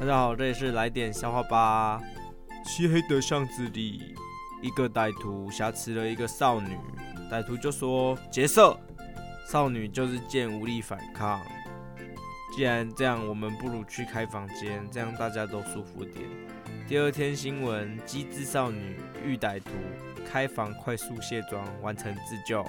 大家好，这里是来点笑话吧。漆黑的巷子里，一个歹徒挟持了一个少女，歹徒就说劫色，少女就是贱，无力反抗。既然这样，我们不如去开房间，这样大家都舒服点。第二天新闻：机智少女遇歹徒开房，快速卸妆，完成自救。